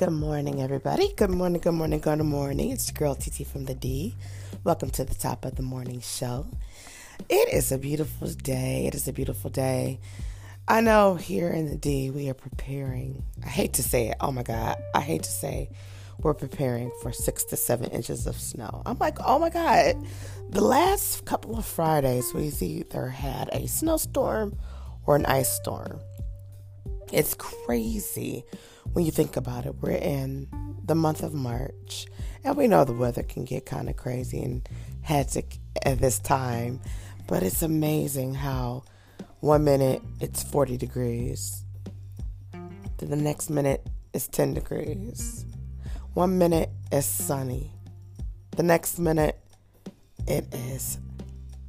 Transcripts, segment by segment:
Good morning, everybody. Good morning, good morning, good morning. It's your girl TT from the D. Welcome to the top of the morning show. It is a beautiful day. It is a beautiful day. I know here in the D we are preparing. I hate to say it. Oh my God. I hate to say we're preparing for six to seven inches of snow. I'm like, oh my God. The last couple of Fridays we've either had a snowstorm or an ice storm. It's crazy when you think about it. We're in the month of March, and we know the weather can get kind of crazy and hectic at this time, but it's amazing how one minute it's 40 degrees, then the next minute it's 10 degrees. One minute is sunny, the next minute it is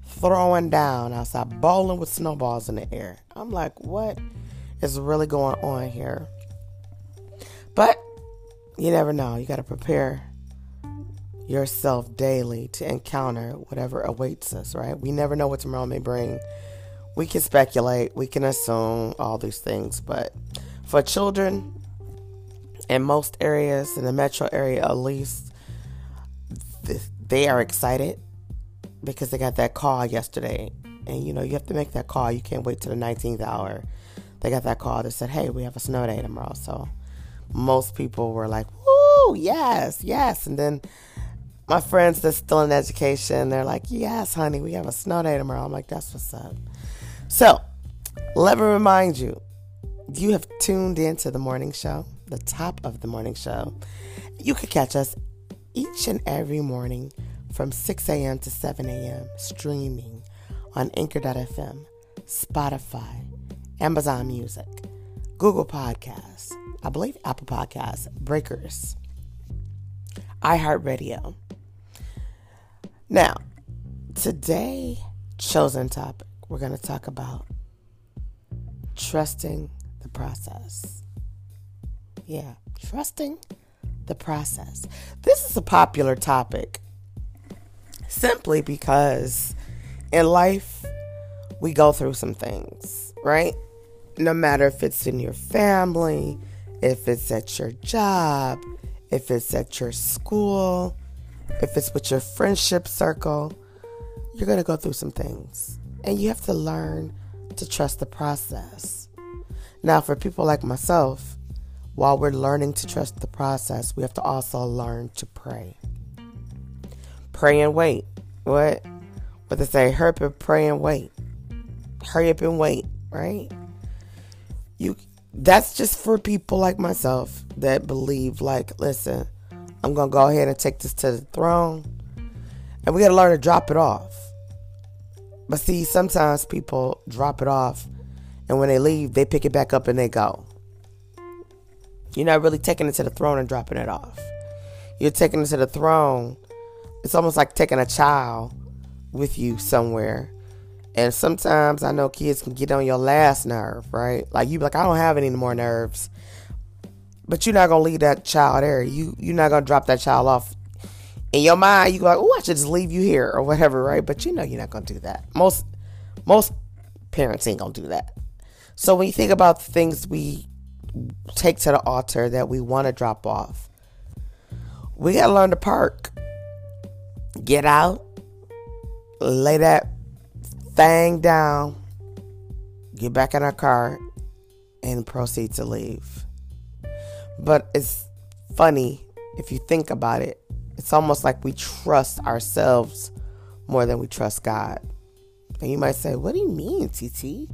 throwing down outside, bowling with snowballs in the air. I'm like, what is really going on here? But you never know. You got to prepare yourself daily to encounter whatever awaits us, right? We never know what tomorrow may bring. We can speculate, we can assume all these things, but for children in most areas, in the metro area at least, they are excited because they got that call yesterday. And you know, you have to make that call. You can't wait till the 19th hour. They got that call that said, hey, we have a snow day tomorrow. So most people were like, woo, yes, yes. And then my friends that's still in education, they're like, yes, honey, we have a snow day tomorrow. I'm like, that's what's up. So let me remind you, you have tuned into the morning show, the top of the morning show. You can catch us each and every morning from 6 a.m. to 7 a.m. streaming on Anchor.fm, Spotify, Amazon Music, Google Podcasts, I believe Apple Podcasts, Breakers, iHeartRadio. Now, today, chosen topic, we're going to talk about trusting the process. Yeah, trusting the process. This is a popular topic simply because in life, we go through some things, right? No matter if it's in your family, if it's at your job, if it's at your school, if it's with your friendship circle, you're going to go through some things. And you have to learn to trust the process. Now, for people like myself, while we're learning to trust the process, we have to also learn to pray. Pray and wait. What? What they say, hurry up and pray and wait. Hurry up and wait, right? You that's just for people like myself that believe like listen i'm gonna go ahead and take this to the throne and we gotta learn to drop it off. But see sometimes people drop it off and when they leave they pick it back up and they go. You're not really taking it to the throne and dropping it off. You're taking it to the throne. It's almost like taking a child with you somewhere and sometimes I know kids can get on your last nerve, right? Like you like, I don't have any more nerves. But you're not gonna leave that child there. You you're not gonna drop that child off. In your mind, you go like, oh, I should just leave you here or whatever, right? But you know you're not gonna do that. Most most parents ain't gonna do that. So when you think about the things we take to the altar that we want to drop off, we gotta learn to park. Get out, lay that thing down, get back in our car, and proceed to leave. But it's funny if you think about it. It's almost like we trust ourselves more than we trust God. And you might say, "What do you mean, TT?"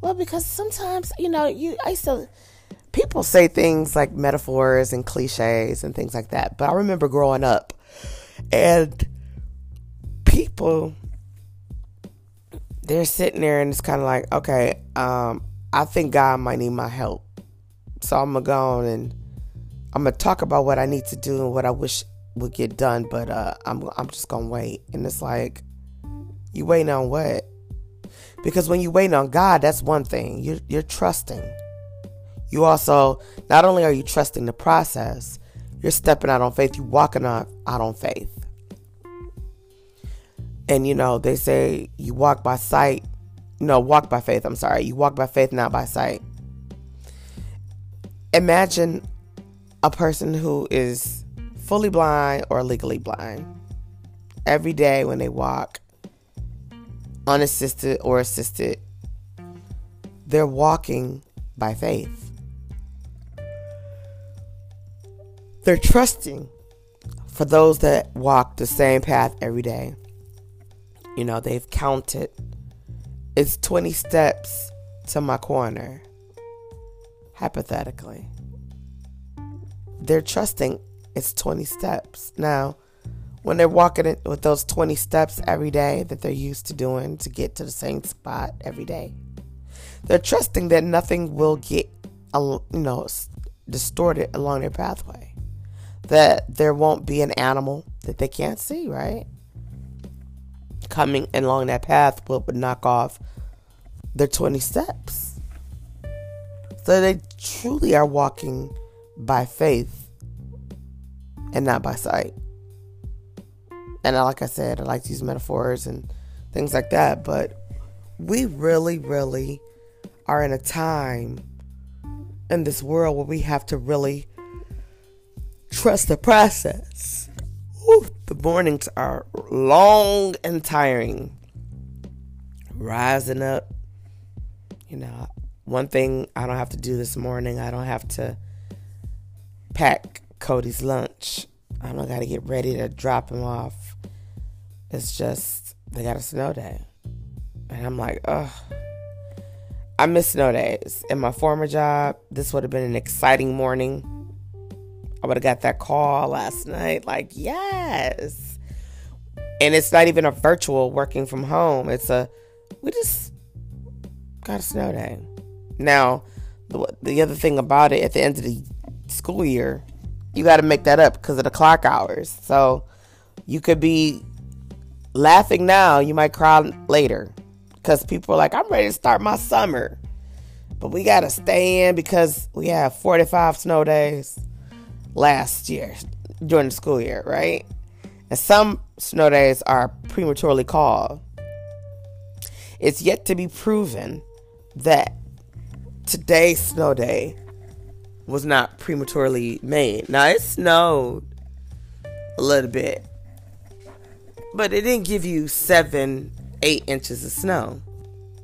Well, because sometimes you know, you I to people say things like metaphors and cliches and things like that. But I remember growing up, and people they're sitting there and it's kind of like, okay, um, I think God might need my help. So I'm going to go on and I'm going to talk about what I need to do and what I wish would get done, but uh, I'm, I'm just going to wait. And it's like, you waiting on what? Because when you waiting on God, that's one thing. You're, you're trusting. You also, not only are you trusting the process, you're stepping out on faith. You're walking out, out on faith. And you know, they say you walk by sight. No, walk by faith. I'm sorry. You walk by faith, not by sight. Imagine a person who is fully blind or legally blind. Every day when they walk, unassisted or assisted, they're walking by faith. They're trusting for those that walk the same path every day. You know, they've counted. It's 20 steps to my corner, hypothetically. They're trusting it's 20 steps. Now, when they're walking with those 20 steps every day that they're used to doing to get to the same spot every day, they're trusting that nothing will get, you know, distorted along their pathway. That there won't be an animal that they can't see, right? Coming along that path will knock off their 20 steps. So they truly are walking by faith and not by sight. And like I said, I like to use metaphors and things like that, but we really, really are in a time in this world where we have to really trust the process. Whew, the mornings are long and tiring. Rising up, you know, one thing I don't have to do this morning, I don't have to pack Cody's lunch. I don't got to get ready to drop him off. It's just, they got a snow day. And I'm like, ugh. I miss snow days. In my former job, this would have been an exciting morning. I would have got that call last night, like, yes. And it's not even a virtual working from home. It's a, we just got a snow day. Now, the, the other thing about it, at the end of the school year, you got to make that up because of the clock hours. So you could be laughing now, you might cry later because people are like, I'm ready to start my summer. But we got to stay in because we have 45 snow days last year during the school year, right? And some snow days are prematurely called. It's yet to be proven that today's snow day was not prematurely made. Now it snowed a little bit, but it didn't give you seven eight inches of snow.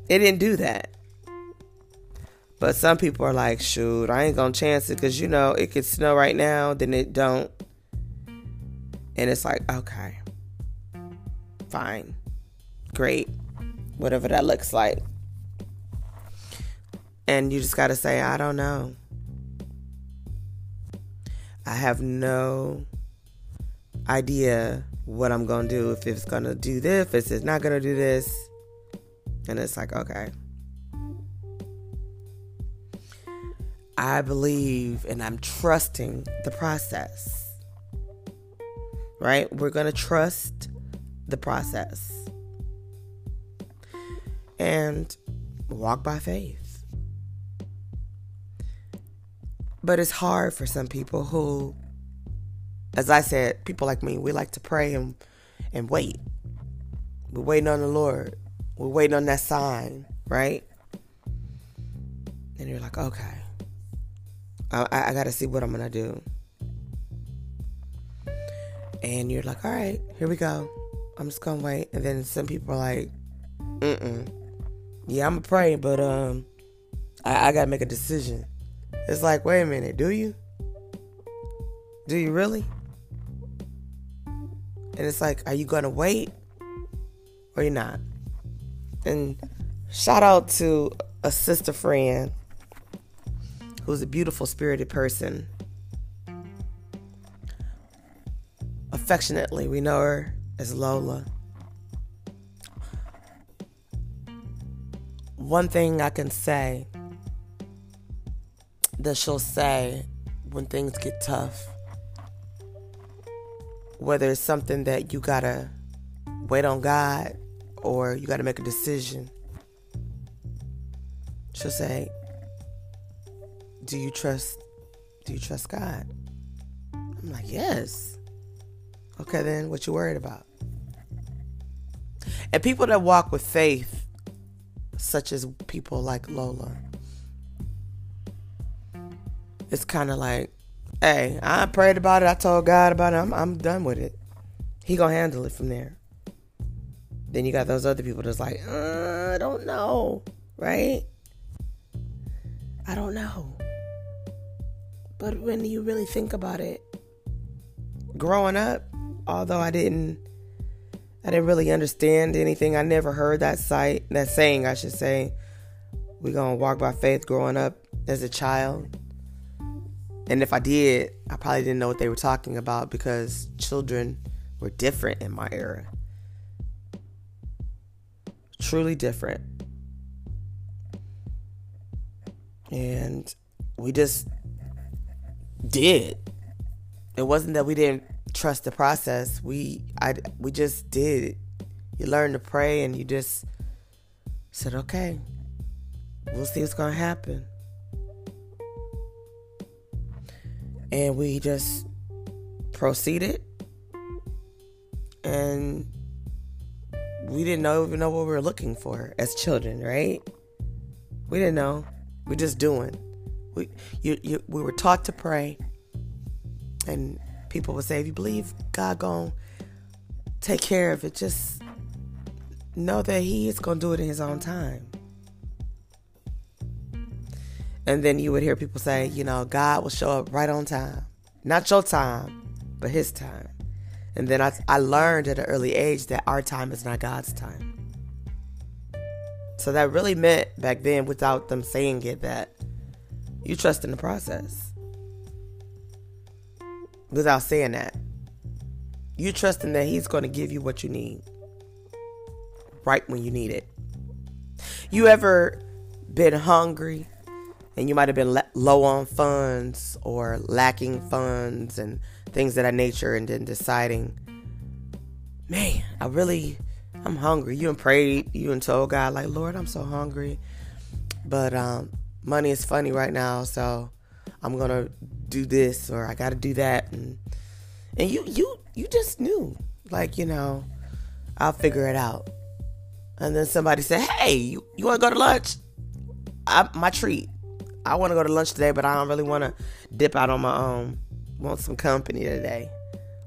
It didn't do that. But some people are like, shoot, I ain't gonna chance it because you know it could snow right now, then it don't. And it's like, okay, fine, great, whatever that looks like. And you just gotta say, I don't know. I have no idea what I'm gonna do, if it's gonna do this, if it's not gonna do this. And it's like, okay. I believe and I'm trusting the process. Right? We're gonna trust the process and walk by faith. But it's hard for some people who as I said, people like me, we like to pray and and wait. We're waiting on the Lord. We're waiting on that sign, right? And you're like, okay, I, I got to see what I'm gonna do. And you're like, all right, here we go. I'm just gonna wait. And then some people are like, mm mm. Yeah, I'm gonna pray, but um, I, I gotta make a decision. It's like, wait a minute, do you? Do you really? And it's like, are you going to wait or you're not? And shout out to a sister friend who's a beautiful spirited person. Affectionately, we know her as Lola. One thing I can say that she'll say when things get tough whether it's something that you gotta wait on God or you gotta make a decision. She'll say, Do you trust do you trust God? I'm like, Yes. Okay then what you worried about? And people that walk with faith, such as people like Lola, it's kind of like, hey, I prayed about it. I told God about it. I'm, I'm done with it. He gonna handle it from there. Then you got those other people that's like, uh, I don't know, right? I don't know. But when you really think about it, growing up, although I didn't I didn't really understand anything. I never heard that sight, that saying, I should say. We're going to walk by faith growing up as a child. And if I did, I probably didn't know what they were talking about because children were different in my era. Truly different. And we just did. It wasn't that we didn't trust the process. We I we just did. You learn to pray and you just said, "Okay. We'll see what's going to happen." And we just proceeded and we didn't know even know what we were looking for as children, right? We didn't know. We're just doing. We you, you we were taught to pray and people would say, if you believe God gonna take care of it, just know that He is gonna do it in His own time. And then you would hear people say, you know, God will show up right on time. Not your time, but His time. And then I, I learned at an early age that our time is not God's time. So that really meant back then, without them saying it, that you trust in the process without saying that. You trusting that he's going to give you what you need right when you need it. You ever been hungry and you might have been low on funds or lacking funds and things of that nature and then deciding, man, I really, I'm hungry. You and prayed, you and told God like, Lord, I'm so hungry, but um, money is funny right now, so I'm gonna do this or I got to do that and and you you you just knew like you know I'll figure it out. And then somebody said, "Hey, you, you want to go to lunch? I, my treat. I want to go to lunch today, but I don't really want to dip out on my own. Want some company today."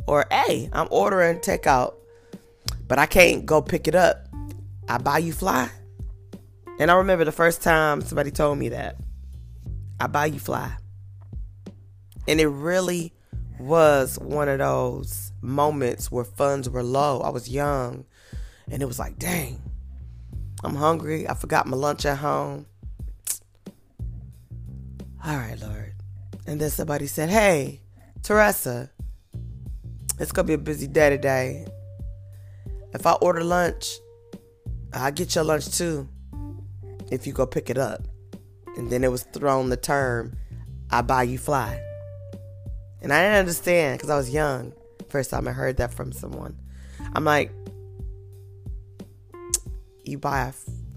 Or, "Hey, I'm ordering takeout, but I can't go pick it up. I buy you fly." And I remember the first time somebody told me that. I buy you fly. And it really was one of those moments where funds were low. I was young and it was like, dang, I'm hungry. I forgot my lunch at home. All right, Lord. And then somebody said, hey, Teresa, it's going to be a busy day today. If I order lunch, I'll get your lunch too if you go pick it up. And then it was thrown the term, I buy you fly. And I didn't understand because I was young. First time I heard that from someone. I'm like, you buy,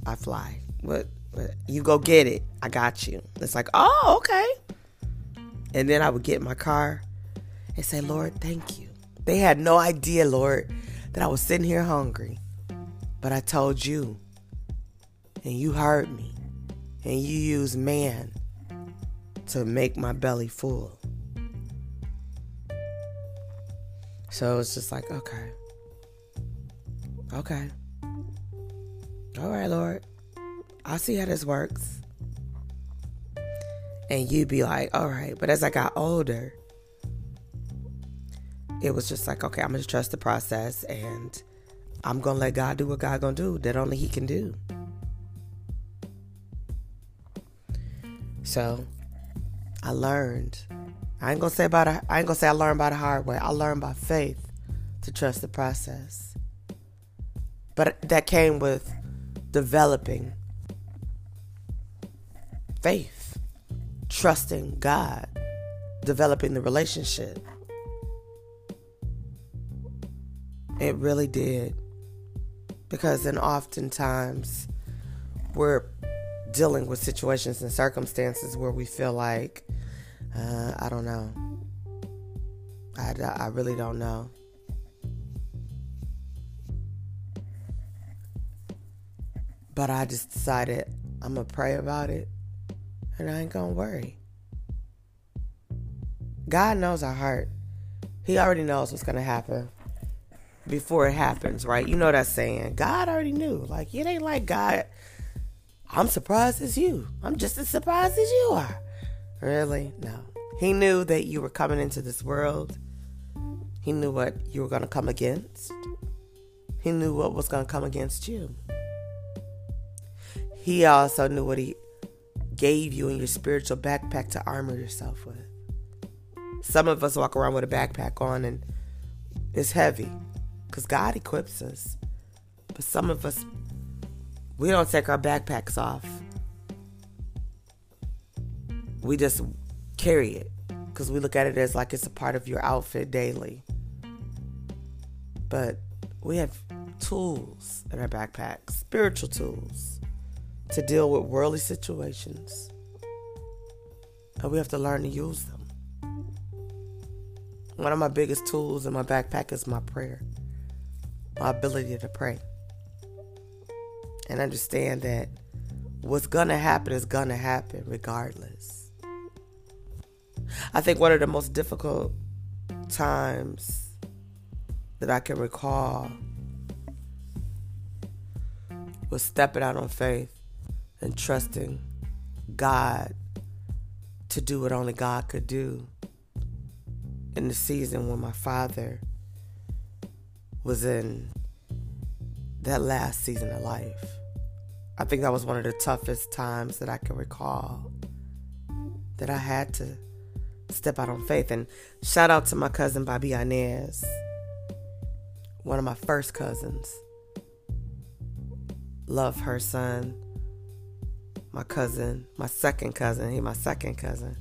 I fly. What, what? You go get it. I got you. It's like, oh, okay. And then I would get in my car and say, Lord, thank you. They had no idea, Lord, that I was sitting here hungry. But I told you, and you hurt me, and you use man to make my belly full. So it's just like, okay. Okay. All right, Lord. I'll see how this works. And you'd be like, all right. But as I got older, it was just like, okay, I'm going to trust the process and I'm going to let God do what God going to do that only He can do. So I learned I ain't gonna say about I ain't gonna say I learned by the hard way. I learned by faith to trust the process. But that came with developing faith, trusting God, developing the relationship. It really did. Because then oftentimes we're dealing with situations and circumstances where we feel like uh, I don't know. I, I really don't know. But I just decided I'm going to pray about it and I ain't going to worry. God knows our heart. He already knows what's going to happen before it happens, right? You know that saying. God already knew. Like, it ain't like God, I'm surprised as you. I'm just as surprised as you are. Really? No. He knew that you were coming into this world. He knew what you were going to come against. He knew what was going to come against you. He also knew what he gave you in your spiritual backpack to armor yourself with. Some of us walk around with a backpack on and it's heavy because God equips us. But some of us, we don't take our backpacks off. We just carry it because we look at it as like it's a part of your outfit daily. But we have tools in our backpacks, spiritual tools to deal with worldly situations. And we have to learn to use them. One of my biggest tools in my backpack is my prayer, my ability to pray. And understand that what's to happen is to happen regardless. I think one of the most difficult times that I can recall was stepping out on faith and trusting God to do what only God could do in the season when my father was in that last season of life. I think that was one of the toughest times that I can recall that I had to step out on faith. And shout out to my cousin Bobby Inez, one of my first cousins. Love her son my cousin, my second cousin, he my second cousin,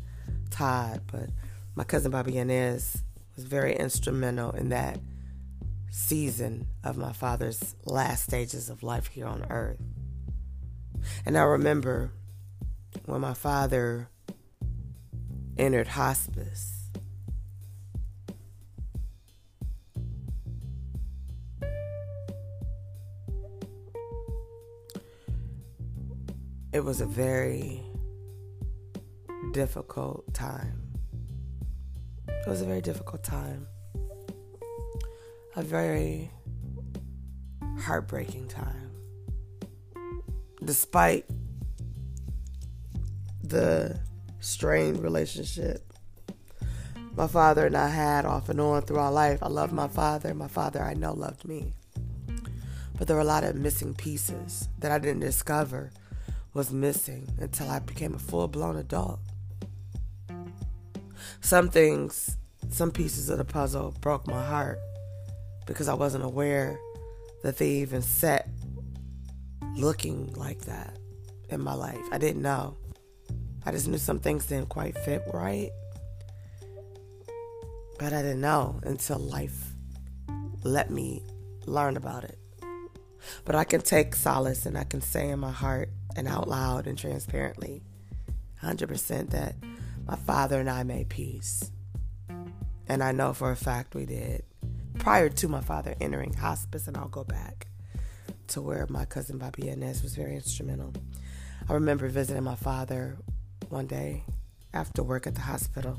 Todd, but my cousin Bobby Inez was very instrumental in that season of my father's last stages of life here on earth. And I remember when my father entered hospice. it was a very difficult time. It was a very difficult time. A very heartbreaking time. Despite the strained relationship my father and I had off and on through our life. I loved my father. My father, I know, loved me. But there were a lot of missing pieces that I didn't discover was missing until I became a full blown adult. Some things, some pieces of the puzzle broke my heart because I wasn't aware that they even set looking like that in my life. I didn't know. I just knew some things didn't quite fit right. But I didn't know until life let me learn about it. But I can take solace and I can say in my heart and out loud and transparently 100% that my father and I made peace. And I know for a fact we did. Prior to my father entering hospice, and I'll go back to where my cousin Bobby Inez was very instrumental. I remember visiting my father one day after work at the hospital,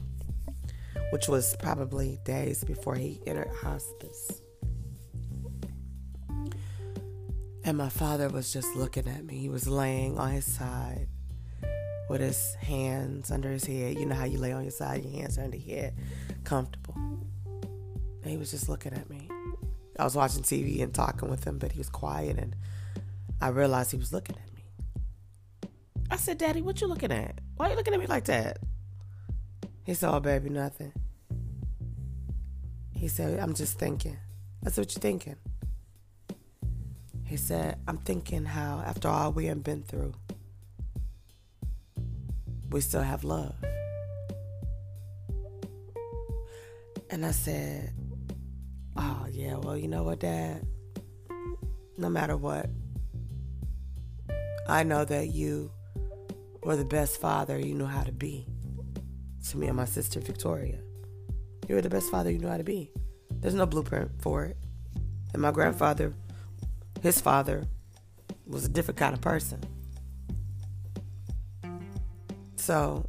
which was probably days before he entered hospice. And my father was just looking at me. He was laying on his side with his hands under his head. You know how you lay on your side, your hands under your head, comfortable. And he was just looking at me. I was watching TV and talking with him, but he was quiet, and I realized he was looking at me. I said, Daddy, what you looking at? Why are you looking at me like that? He said, Oh, baby, nothing. He said, I'm just thinking. I said, What you thinking? He said, I'm thinking how, after all we have been through, we still have love. And I said, Oh, yeah, well, you know what, Dad? No matter what, I know that you were the best father you knew how to be to me and my sister Victoria. You were the best father you knew how to be. There's no blueprint for it. And my grandfather his father was a different kind of person. So,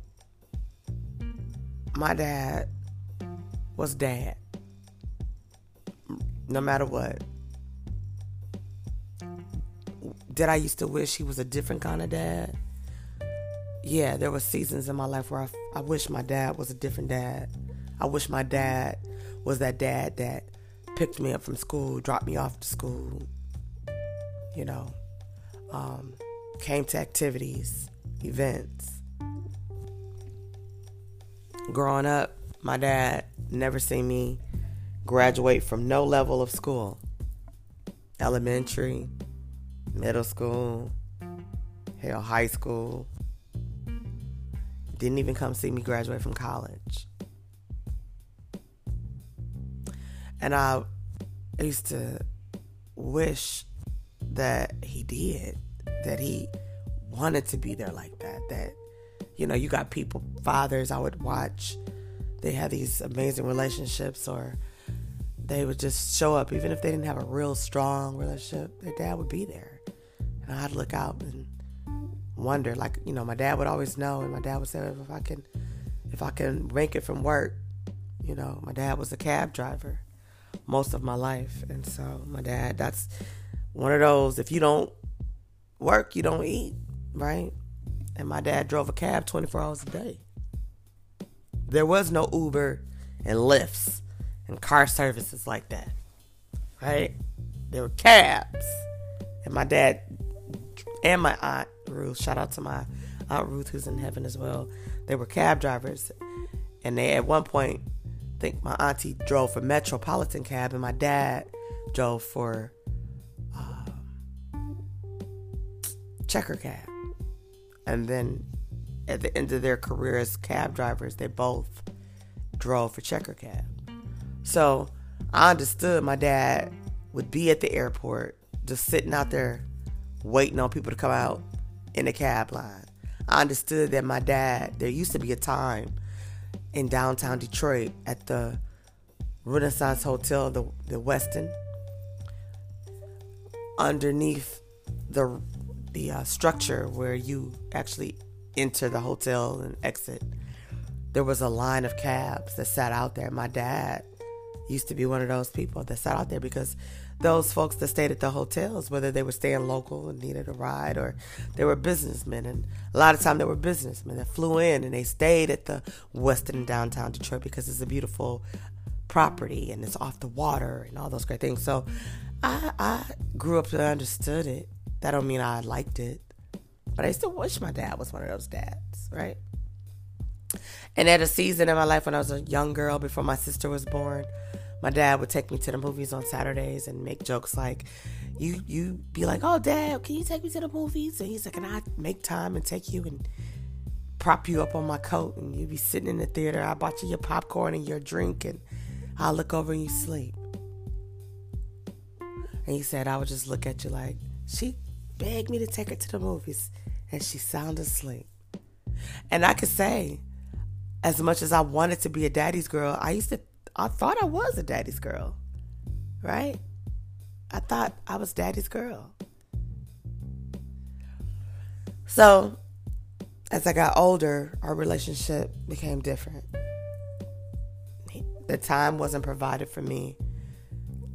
my dad was dad. No matter what. Did I used to wish he was a different kind of dad? Yeah, there were seasons in my life where I, I wish my dad was a different dad. I wish my dad was that dad that picked me up from school, dropped me off to school, you know, um, came to activities, events. Growing up, my dad never seen me graduate from no level of school elementary, middle school, hell, high school. Didn't even come see me graduate from college. And I used to wish that he did, that he wanted to be there like that. That, you know, you got people, fathers I would watch, they have these amazing relationships, or they would just show up, even if they didn't have a real strong relationship, their dad would be there. And I'd look out and wonder, like, you know, my dad would always know, and my dad would say, if I can, if I can make it from work, you know, my dad was a cab driver most of my life. And so my dad, that's one of those, if you don't work, you don't eat, right? And my dad drove a cab 24 hours a day. There was no Uber and Lyfts and car services like that, right? There were cabs. And my dad and my aunt Ruth, shout out to my aunt Ruth who's in heaven as well. They were cab drivers. And they at one point I think my auntie drove for Metropolitan Cab, and my dad drove for um, Checker Cab. And then at the end of their career as cab drivers, they both drove for Checker Cab. So I understood my dad would be at the airport, just sitting out there waiting on people to come out in the cab line. I understood that my dad, there used to be a time in downtown Detroit at the Renaissance Hotel, the, the Westin. Underneath the the uh, structure where you actually enter the hotel and exit, there was a line of cabs that sat out there. My dad used to be one of those people that sat out there because those folks that stayed at the hotels, whether they were staying local and needed a ride or they were businessmen. And a lot of time they were businessmen that flew in and they stayed at the Westin downtown Detroit because it's a beautiful property and it's off the water and all those great things. So I, I grew up and understood it. That don't mean I liked it. But I still wish my dad was one of those dads, right? And at a season in my life when I was a young girl before my sister was born, my dad would take me to the movies on Saturdays and make jokes like, you you be like, oh dad, can you take me to the movies? And he's like, can I make time and take you and prop you up on my coat and you be sitting in the theater. I bought you your popcorn and your drink and I'll look over and you sleep. And he said I would just look at you like, she begged me to take her to the movies and she sound asleep. And I could say, as much as I wanted to be a daddy's girl, I used to I thought I was a daddy's girl, right? I thought I was daddy's girl. So, as I got older, our relationship became different. The time wasn't provided for me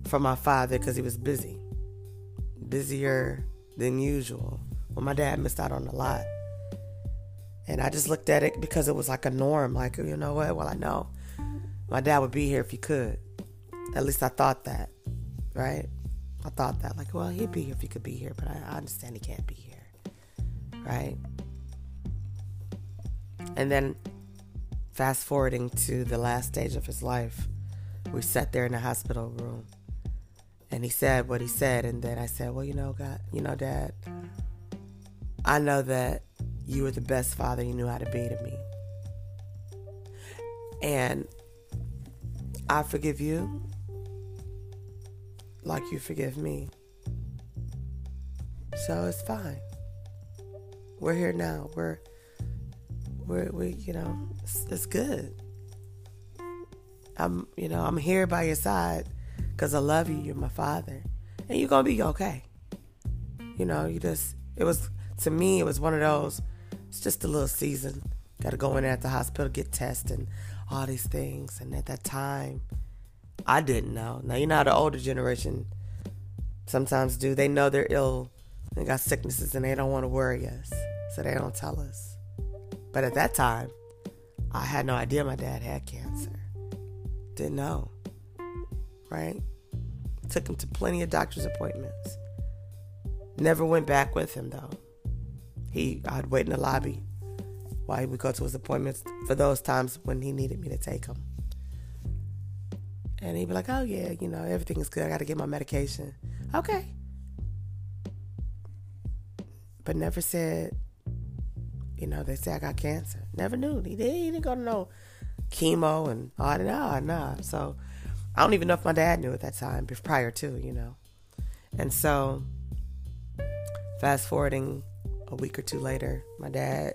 for my father because he was busy, busier than usual. Well, my dad missed out on a lot. And I just looked at it because it was like a norm. Like, you know what? Well, I know my dad would be here if he could. At least I thought that, right? I thought that, like, well, he'd be here if he could be here, but I, I understand he can't be here, right? And then fast forwarding to the last stage of his life, we sat there in the hospital room and he said what he said. And then I said, well, you know, God, you know, Dad, I know that you were the best father you knew how to be to me. And I forgive you like you forgive me. So it's fine. We're here now. We're we're we you know, it's, it's good. I'm you know, I'm here by your side cuz I love you. You're my father. And you're going to be okay. You know, you just it was to me it was one of those it's just a little season. Got to go in at the hospital, get tested, and all these things. And at that time, I didn't know. Now, you know how the older generation sometimes do. They know they're ill, they got sicknesses, and they don't want to worry us. So they don't tell us. But at that time, I had no idea my dad had cancer. Didn't know. Right? Took him to plenty of doctor's appointments. Never went back with him though. He I'd wait in the lobby while he would go to his appointments for those times when he needed me to take him. And he'd be like, Oh yeah, you know, everything is good. I gotta get my medication. Okay. But never said, you know, they say I got cancer. Never knew. He, did, he didn't go to no chemo and all that. Nah, nah. So I don't even know if my dad knew at that time, prior to, you know. And so, fast forwarding a week or two later, my dad,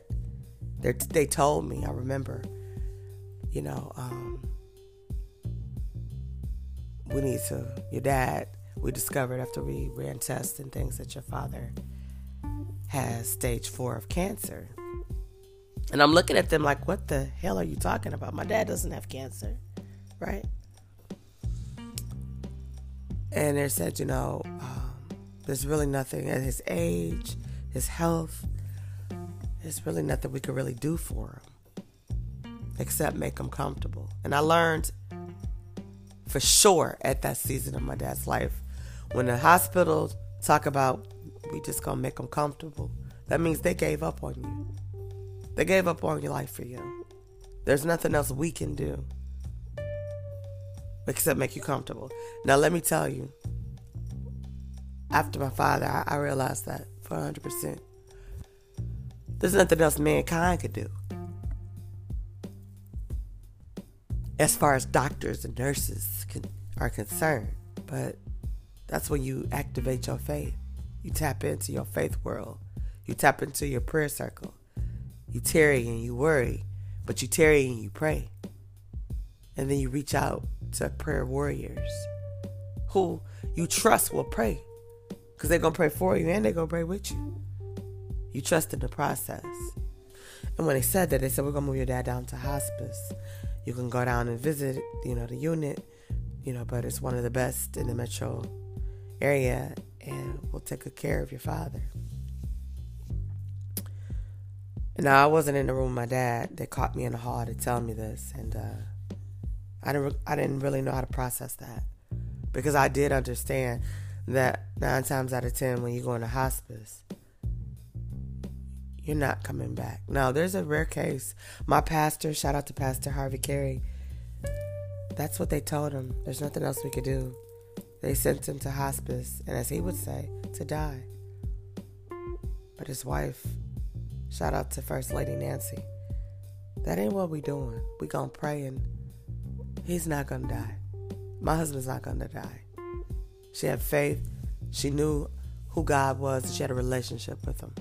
they told me, I remember, you know, um, we need to, your dad, we discovered after we ran tests and things that your father has stage four of cancer. And I'm looking at them like, what the hell are you talking about? My dad doesn't have cancer, right? And they said, you know, um, there's really nothing at his age, his health, there's really nothing we could really do for him except make him comfortable. And I learned for sure at that season of my dad's life when the hospital talk about we just gonna make him comfortable, that means they gave up on you. They gave up on your life for you. There's nothing else we can do except make you comfortable. Now, let me tell you, after my father, I, I realized that for 100%. There's nothing else mankind could do. As far as doctors and nurses can, are concerned. But that's when you activate your faith. You tap into your faith world. You tap into your prayer circle. You tarry and you worry, but you tarry and you pray. And then you reach out to prayer warriors who you trust will pray because they're going to pray for you and they're going to pray with you. You trust in the process. And when they said that, they said, We're going to move your dad down to hospice. You can go down and visit, you know, the unit, you know, but it's one of the best in the metro area and we'll take good care of your father. Now I wasn't in the room with my dad. They caught me in the hall to tell me this, and uh, I didn't. I didn't really know how to process that because I did understand that nine times out of ten, when you go into hospice, you're not coming back. Now, there's a rare case. My pastor, shout out to Pastor Harvey Carey. That's what they told him. There's nothing else we could do. They sent him to hospice, and as he would say, to die. But his wife Shout out to First Lady Nancy. That ain't what we doing. We gonna pray and he's not gonna die. My husband's not gonna die. She had faith. She knew who God was. She had a relationship with him.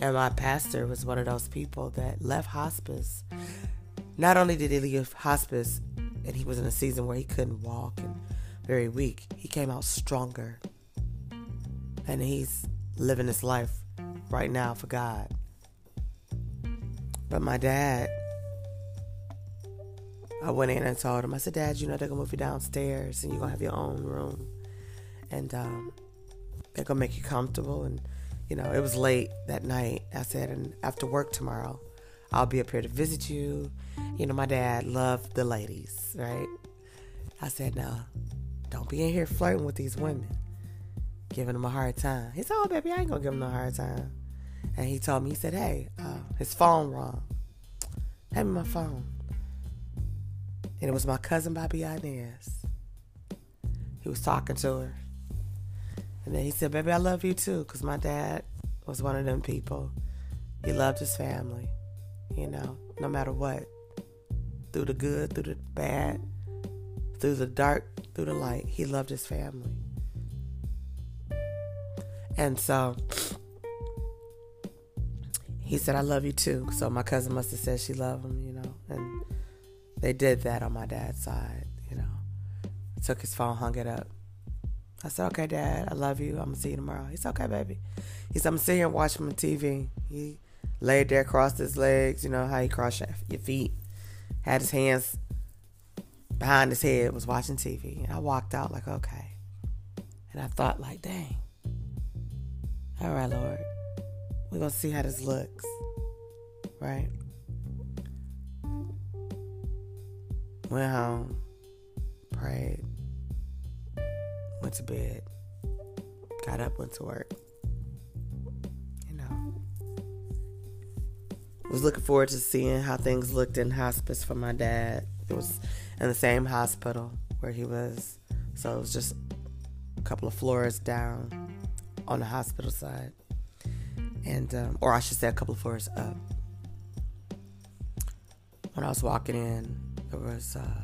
And my pastor was one of those people that left hospice. Not only did he leave hospice and he was in a season where he couldn't walk and very weak, he came out stronger. And he's living his life right now for God. But my dad, I went in and told him, I said, Dad, you know they're gonna move you downstairs and you're gonna have your own room. And um, they're gonna make you comfortable. And, you know, it was late that night. I said, and after work tomorrow, I'll be up here to visit you. You know, my dad loved the ladies, right? I said, now, don't be in here flirting with these women, giving them a hard time. He said, oh, baby, I ain't gonna give them no hard time. And he told me, he said, hey, uh, his phone wrong. Hand me my phone. And it was my cousin Bobby Inez. He was talking to her. And then he said, baby, I love you too. Because my dad was one of them people. He loved his family, you know, no matter what. Through the good, through the bad, through the dark, through the light. He loved his family. And so he said, I love you too. So my cousin must have said she loved him, you know. And they did that on my dad's side, you know. Took his phone, hung it up. I said, okay, dad, I love you. I'm going to see you tomorrow. He's okay, baby. He said, I'm sitting here watching my TV. He laid there, crossed his legs, you know, how you cross your feet. had his hands behind his head, was watching TV. And I walked out like, okay. And I thought, like, dang. All right, Lord. We're going to see how this looks. Right? Went home, prayed, went to bed, got up, went to work. You know, was looking forward to seeing how things looked in hospice for my dad. It was in the same hospital where he was, so it was just a couple of floors down on the hospital side, and um, or I should say a couple of floors up. When I was walking in, there was uh,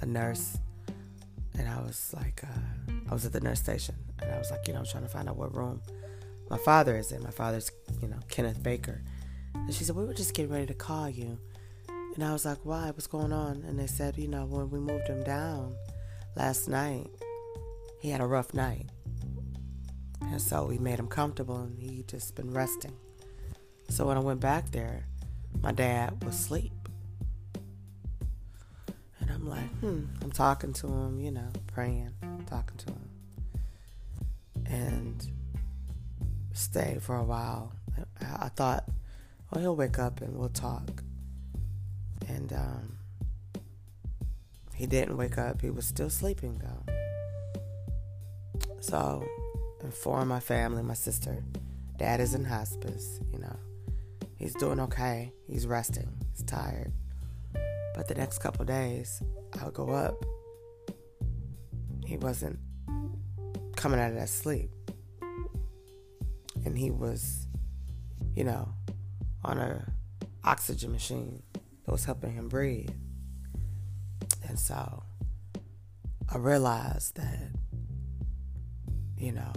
a nurse, and I was like, uh, I was at the nurse station, and I was like, you know, I'm trying to find out what room my father is in. My father's, you know, Kenneth Baker. And she said, we were just getting ready to call you. And I was like, why? What's going on? And they said, you know, when we moved him down last night, he had a rough night. And so we made him comfortable and he just been resting. So when I went back there, my dad was asleep. I'm like, hmm, I'm talking to him, you know, praying, talking to him. And stayed for a while. I, thought, well, he'll wake up and we'll talk. And um, he didn't wake up. He was still sleeping, though. So, inform my family, my sister, dad is in hospice, you know. He's doing okay. He's resting. He's tired. But the next couple days, I would go up. He wasn't coming out of that sleep. And he was, you know, on a oxygen machine that was helping him breathe. And so I realized that, you know,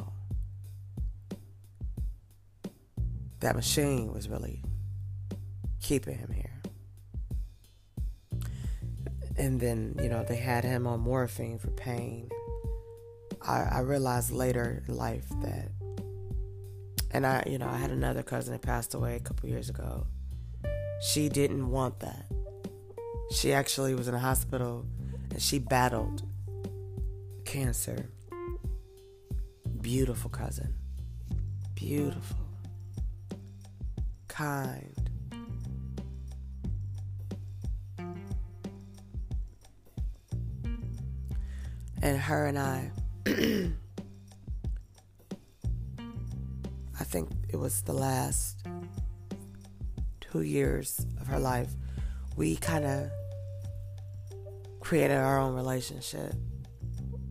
that machine was really keeping him here and then you know they had him on morphine for pain. I, I realized later in life that, and I you know I had another cousin that passed away a couple years ago. She didn't want that. She actually was in a hospital and she battled cancer. Beautiful cousin. Beautiful. Kind and her and I, I think it was the last two years of her life, we kind of created our own relationship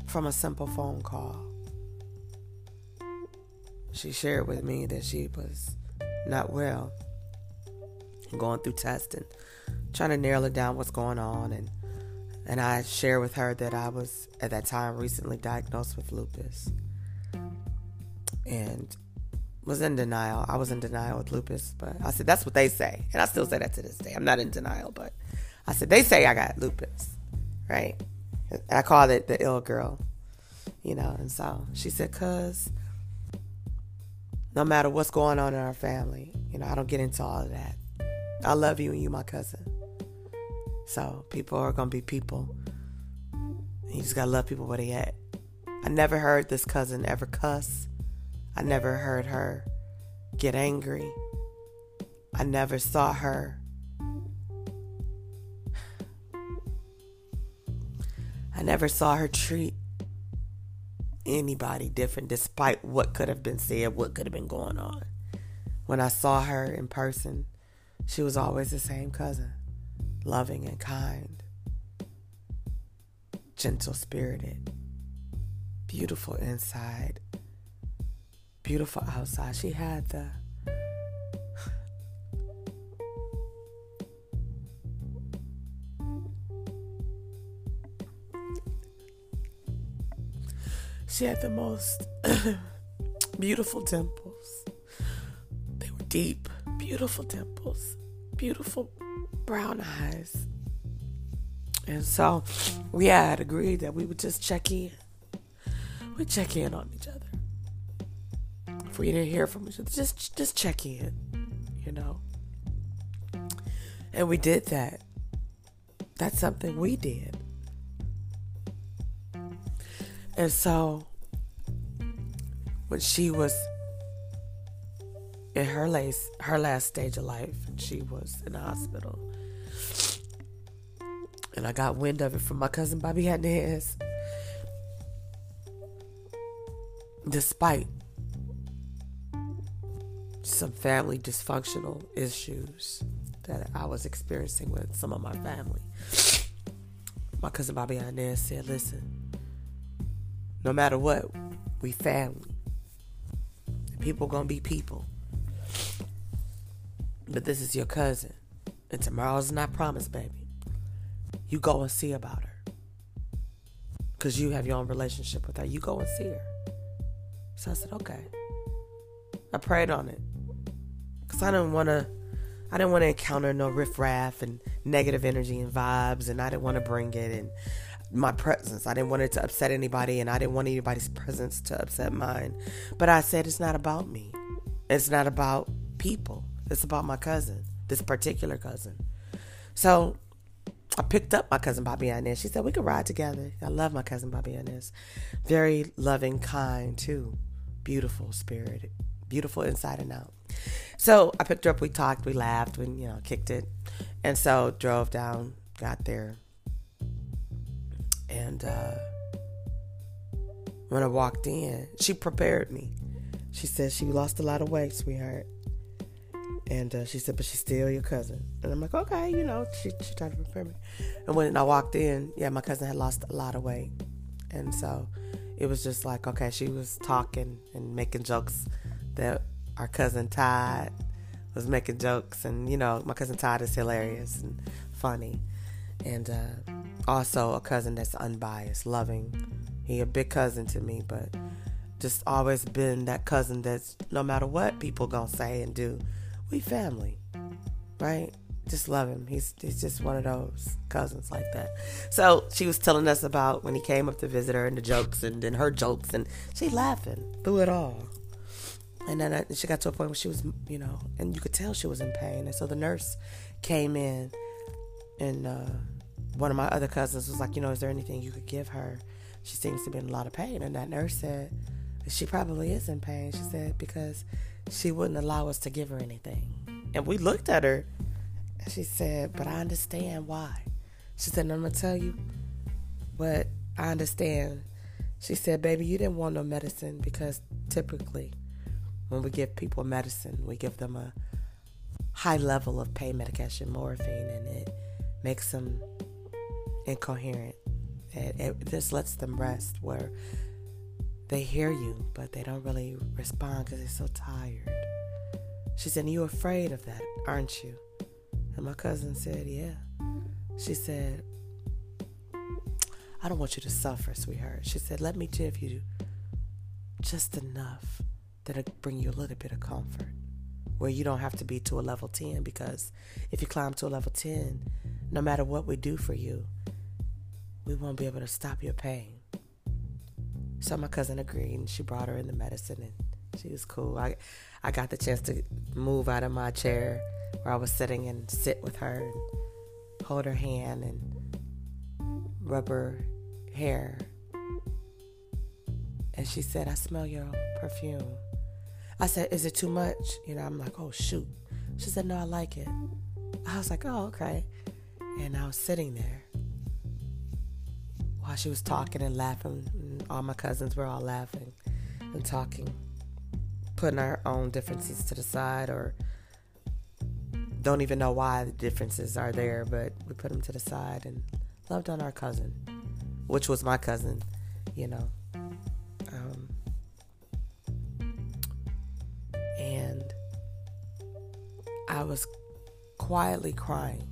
from a simple phone call. She shared with me that she was not well going through testing, trying to narrow it down what's going on and and I shared with her that I was at that time recently diagnosed with lupus and was in denial. I was in denial with lupus, but I said, that's what they say. And I still say that to this day. I'm not in denial, but I said, they say I got lupus, right? I called it the ill girl, you know. And so she said, cuz no matter what's going on in our family, you know, I don't get into all of that. I love you and you, my cousin. So people are gonna be people. You just gotta love people where they at. I never heard this cousin ever cuss. I never heard her get angry. I never saw her. I never saw her treat anybody different despite what could have been said, what could have been going on. When I saw her in person, she was always the same cousin loving and kind, gentle spirited, beautiful inside, beautiful outside. She had the She had the most beautiful temples. They were deep, beautiful temples, beautiful brown eyes. And so we had agreed that we would just check in. We'd check in on each other. If we didn't hear from each other, just just check in, you know. And we did that. That's something we did. And so when she was in her last her last stage of life and she was in the hospital and I got wind of it from my cousin Bobby Hernandez. Despite some family dysfunctional issues that I was experiencing with some of my family, my cousin Bobby Hernandez said, Listen, no matter what, we family. People gonna be people. But this is your cousin. And tomorrow's not promised, baby you go and see about her. Because you have your own relationship with her. You go and see her. So I said, okay. I prayed on it. Because I didn't want to. I didn't want to encounter no riffraff and negative energy and vibes, and I didn't want to bring it in my presence. I didn't want it to upset anybody, and I didn't want anybody's presence to upset mine. But I said, it's not about me. It's not about people. It's about my cousin, this particular cousin. So I picked up my cousin Bobby Inez. She said we could ride together. I love my cousin Bobby Inez. Very loving, kind, too. Beautiful spirit. Beautiful inside and out. So I picked her up, we talked, we laughed, we, you know, kicked it. And so drove down, got there. And uh, when I walked in, she prepared me. She said she lost a lot of weight, sweetheart. And uh, she said, but she's still your cousin. And I'm like, okay, you know, she, she tried to prepare me. And when I walked in, yeah, my cousin had lost a lot of weight. And so it was just like, okay, she was talking and making jokes that our cousin Todd was making jokes. And, you know, my cousin Todd is hilarious and funny. And uh, also a cousin that's unbiased, loving. He a big cousin to me, but just always been that cousin that's no matter what people gonna say and do, we family, right? Just love him. He's he's just one of those cousins like that. So she was telling us about when he came up to visit her and the jokes and then her jokes and she laughing through it all. And then I, she got to a point where she was, you know, and you could tell she was in pain. And so the nurse came in, and uh, one of my other cousins was like, you know, is there anything you could give her? She seems to be in a lot of pain. And that nurse said, she probably is in pain. She said, because she wouldn't allow us to give her anything. And we looked at her and she said, But I understand why. She said, I'm going to tell you what I understand. She said, Baby, you didn't want no medicine because typically when we give people medicine, we give them a high level of pain medication, morphine, and it makes them incoherent. It, it just lets them rest where they hear you, but they don't really respond because they're so tired. She said, You're afraid of that, aren't you? And my cousin said, Yeah. She said, I don't want you to suffer, sweetheart. She said, Let me give you just enough that'll bring you a little bit of comfort where you don't have to be to a level 10 because if you climb to a level 10, no matter what we do for you, we won't be able to stop your pain. So my cousin agreed and she brought her in the medicine and she was cool. I I got the chance to move out of my chair where I was sitting and sit with her and hold her hand and rub her hair. And she said, I smell your perfume. I said, Is it too much? You know, I'm like, Oh, shoot. She said, No, I like it. I was like, Oh, okay. And I was sitting there while she was talking and laughing. And all my cousins were all laughing and talking, putting our own differences to the side or don't even know why the differences are there, but we put them to the side and loved on our cousin, which was my cousin, you know. Um, and I was quietly crying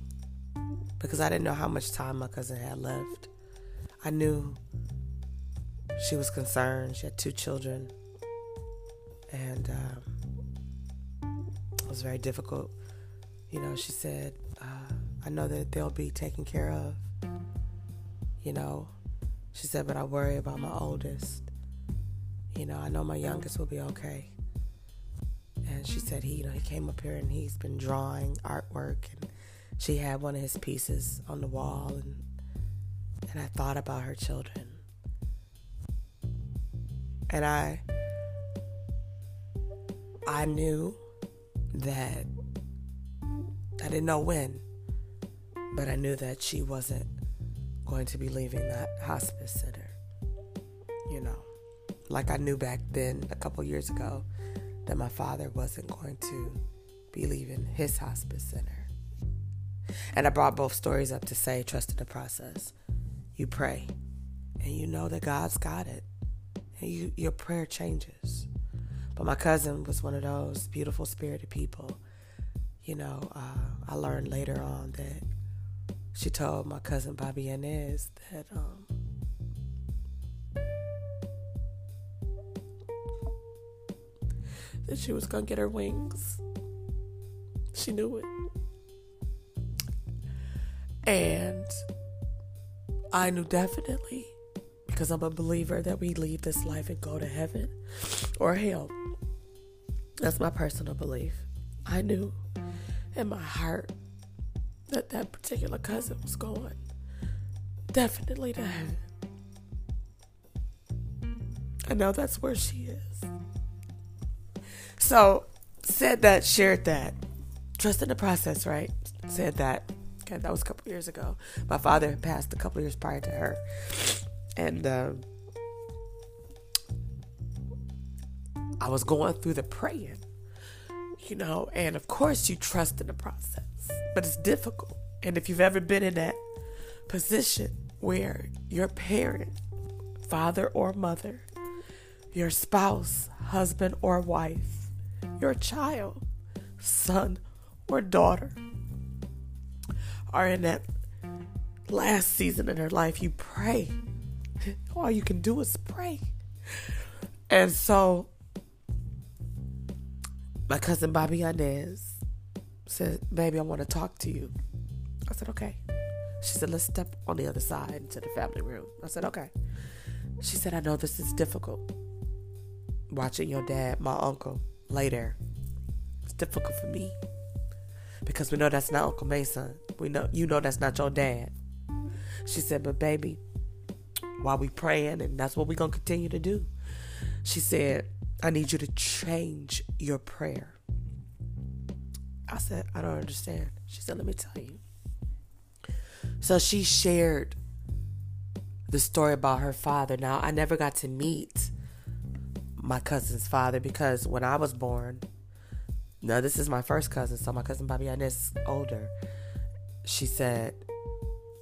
because I didn't know how much time my cousin had left. I knew she was concerned. She had two children. And um, it was very difficult. You know, she said, uh, I know that they'll be taken care of. You know, she said, but I worry about my oldest. You know, I know my youngest will be okay. And she said he, you know, he came up here and he's been drawing artwork and she had one of his pieces on the wall and and I thought about her children. And I I knew that I didn't know when, but I knew that she wasn't going to be leaving that hospice center. You know, like I knew back then, a couple years ago, that my father wasn't going to be leaving his hospice center. And I brought both stories up to say, trust in the process. You pray, and you know that God's got it, and you, your prayer changes. But my cousin was one of those beautiful spirited people. You know, uh, I learned later on that she told my cousin Bobby Inez that um, that she was gonna get her wings. She knew it. And I knew definitely because I'm a believer that we leave this life and go to heaven or hell. That's my personal belief. I knew in my heart that that particular cousin was going definitely to heaven. I know that's where she is. So, said that, shared that. Trust in the process, right? Said that. Okay, that was couple years ago. My father had passed a couple years prior to her. And um, I was going through the praying, you know, and of course you trust in the process, but it's difficult. And if you've ever been in that position where your parent, father or mother, your spouse, husband or wife, your child, son or daughter are in that last season in their life, you pray. All you can do is pray. And so my cousin Bobby Inez said, Baby, I want to talk to you. I said, Okay. She said, Let's step on the other side into the family room. I said, Okay. She said, I know this is difficult. Watching your dad, my uncle, lay there. It's difficult for me. Because we know that's not Uncle Mason. We know you know that's not your dad. She said, But baby, while we praying, and that's what we're gonna continue to do. She said, I need you to change your prayer. I said, I don't understand. She said, Let me tell you. So she shared the story about her father. Now, I never got to meet my cousin's father because when I was born, now this is my first cousin, so my cousin Bobby Inez older. She said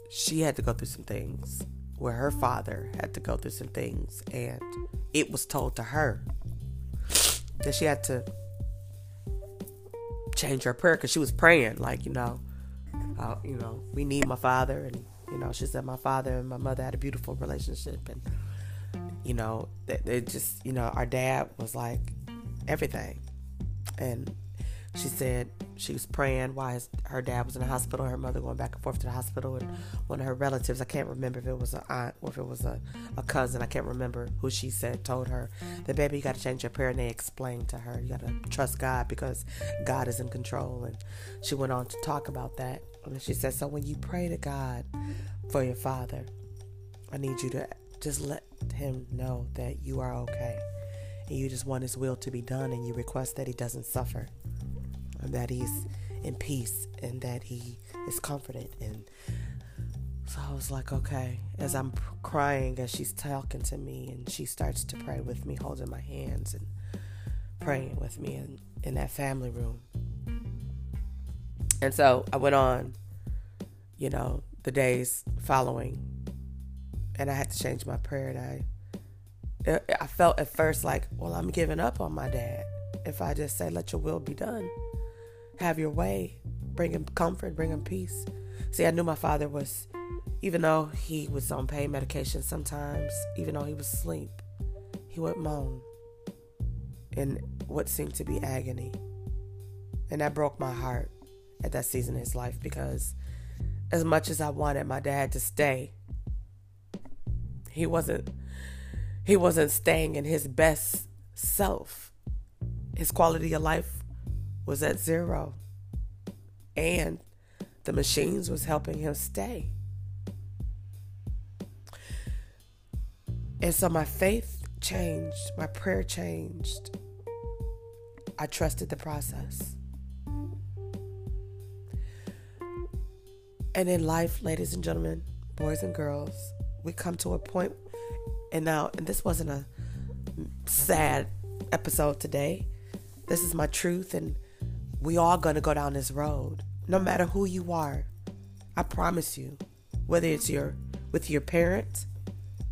she had to go through some things where her father had to go through some things, and it was told to her that she had to change her prayer because she was praying, like you know, uh, you know, we need my father, and you know, she said my father and my mother had a beautiful relationship, and you know, they, they just, you know, our dad was like everything, and she mm. said she was praying while his, her dad was in the hospital, her mother going back and forth to the hospital, and one of her relatives, I can't remember if it was an aunt or if it was a, a cousin, I can't remember who she said told her that, baby, you got to change your prayer. And they explained to her, you got to trust God because God is in control. And she went on to talk about that. And she said, so when you pray to God for your father, I need you to just let him know that you are okay. And you just want his will to be done and you request that he doesn't suffer that he's in peace and that he is comforted and so I was like, okay. As I'm crying, as she's talking to me, and she starts to pray with me, holding my hands and praying with me in, in that family room. And so I went on, you know, the days following, and I had to change my prayer. And I, I felt at first like, well, I'm giving up on my dad if I just say, let your will be done have your way. Bring him comfort, bring him peace. See, I knew my father was, even though he was on pain medication sometimes, even though he was asleep, he would moan in what seemed to be agony. And that broke my heart at that season of his life because as much as I wanted my dad to stay, he wasn't he wasn't staying in his best self. His quality of life was at zero. And the machines was helping him stay. And so my faith changed, my prayer changed. I trusted the process. And in life, ladies and gentlemen, boys and girls, we come to a point, and now, and this wasn't a sad episode today. This is my truth, and we all gonna go down this road, no matter who you are. I promise you, whether it's your with your parent,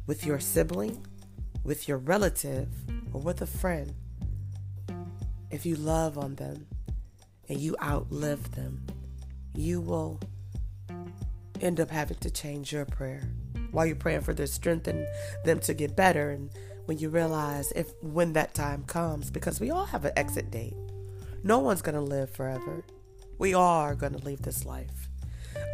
with your sibling, with your relative, or with a friend, if you love on them and you outlive them, you will end up having to change your prayer while you're praying for their strength and them to get better and when you realize if when that time comes because we all have an exit date no one's going to live forever. We are going to leave this life.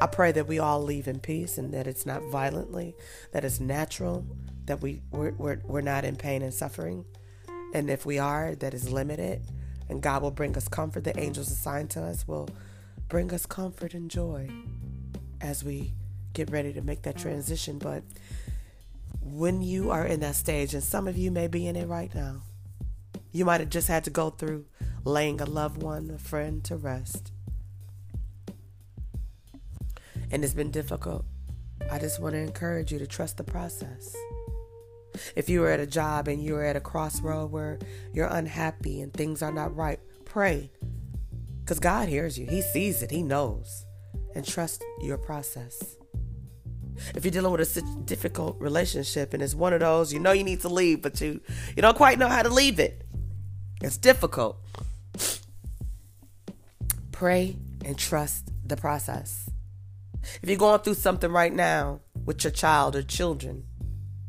I pray that we all leave in peace and that it's not violently that it's natural that we we're, we're, we're not in pain and suffering. And if we are that is limited. And god will bring us comfort. The angels assigned to us will bring us comfort and joy as we get ready to make that transition. But when you are in that stage, and some of you may be in it right now, you might have just had to go through laying a loved one, a friend to rest. And it's been difficult. I just want to encourage you to trust the process. If you are at a job and you're at a crossroad where you're unhappy and things are not right, pray. Because God hears you, He sees it, He knows and trust your process. If you're dealing with a difficult relationship and it's one of those you know you need to leave, but you you don't quite know how to leave it, it's difficult. Pray and trust the process. If you're going through something right now with your child or children,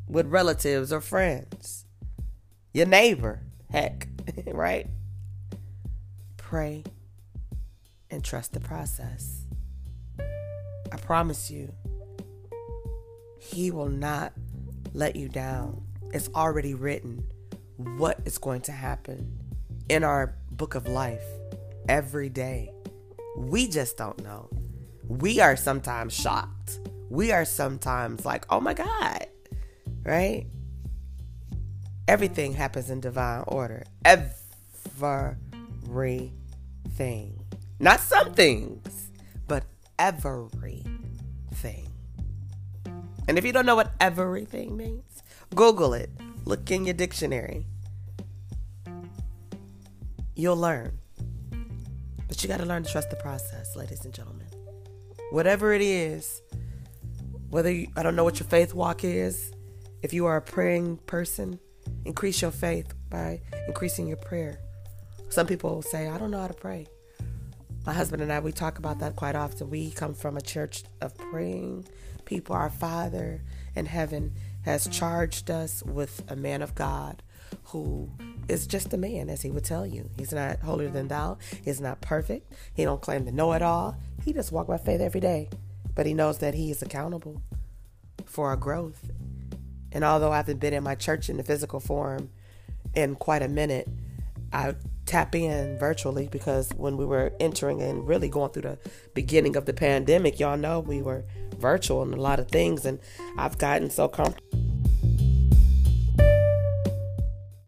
with relatives or friends, your neighbor, heck, right? Pray and trust the process. I promise you, He will not let you down. It's already written what is going to happen in our book of life every day. We just don't know. We are sometimes shocked. We are sometimes like, oh my God, right? Everything happens in divine order. Everything. Not some things but everything. And if you don't know what everything means, Google it. Look in your dictionary. You'll learn. But you got to learn to trust the process, ladies and gentlemen. Whatever it is, whether you, I don't know what your faith walk is, if you are a praying person, increase your faith by increasing your prayer. Some people say, I don't know how to pray my husband and I, we talk about that quite often. We come from a church of praying people. Our Father in heaven has charged us with a man of God who is just a man, as he would tell you. He's not holier than thou. He's not perfect. He don't claim to know it all. He just walk by faith every day. But he knows that he is accountable for our growth. And although I haven't been in my church in the physical form in quite a minute, I tap in virtually because when we were entering and really going through the beginning of the pandemic, y'all know we were virtual and a lot of things, and I've gotten so comfortable